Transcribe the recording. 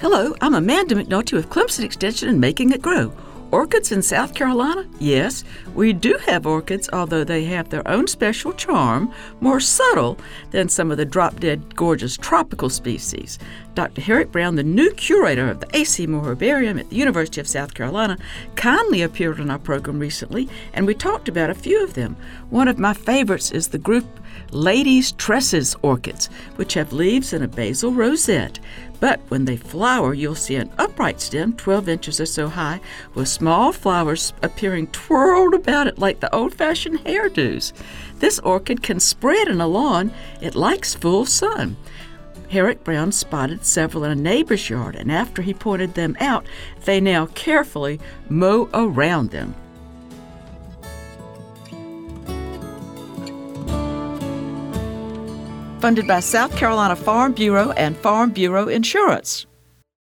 Hello, I'm Amanda McNulty with Clemson Extension and Making It Grow. Orchids in South Carolina? Yes, we do have orchids, although they have their own special charm, more subtle than some of the drop dead gorgeous tropical species. Dr. Herrick Brown, the new curator of the A.C. Moore Herbarium at the University of South Carolina, kindly appeared on our program recently, and we talked about a few of them. One of my favorites is the group Ladies' Tresses orchids, which have leaves in a basal rosette. But when they flower, you'll see an upright stem 12 inches or so high with small flowers appearing twirled about it like the old fashioned hairdos. This orchid can spread in a lawn, it likes full sun. Herrick Brown spotted several in a neighbor's yard, and after he pointed them out, they now carefully mow around them. Funded by South Carolina Farm Bureau and Farm Bureau Insurance.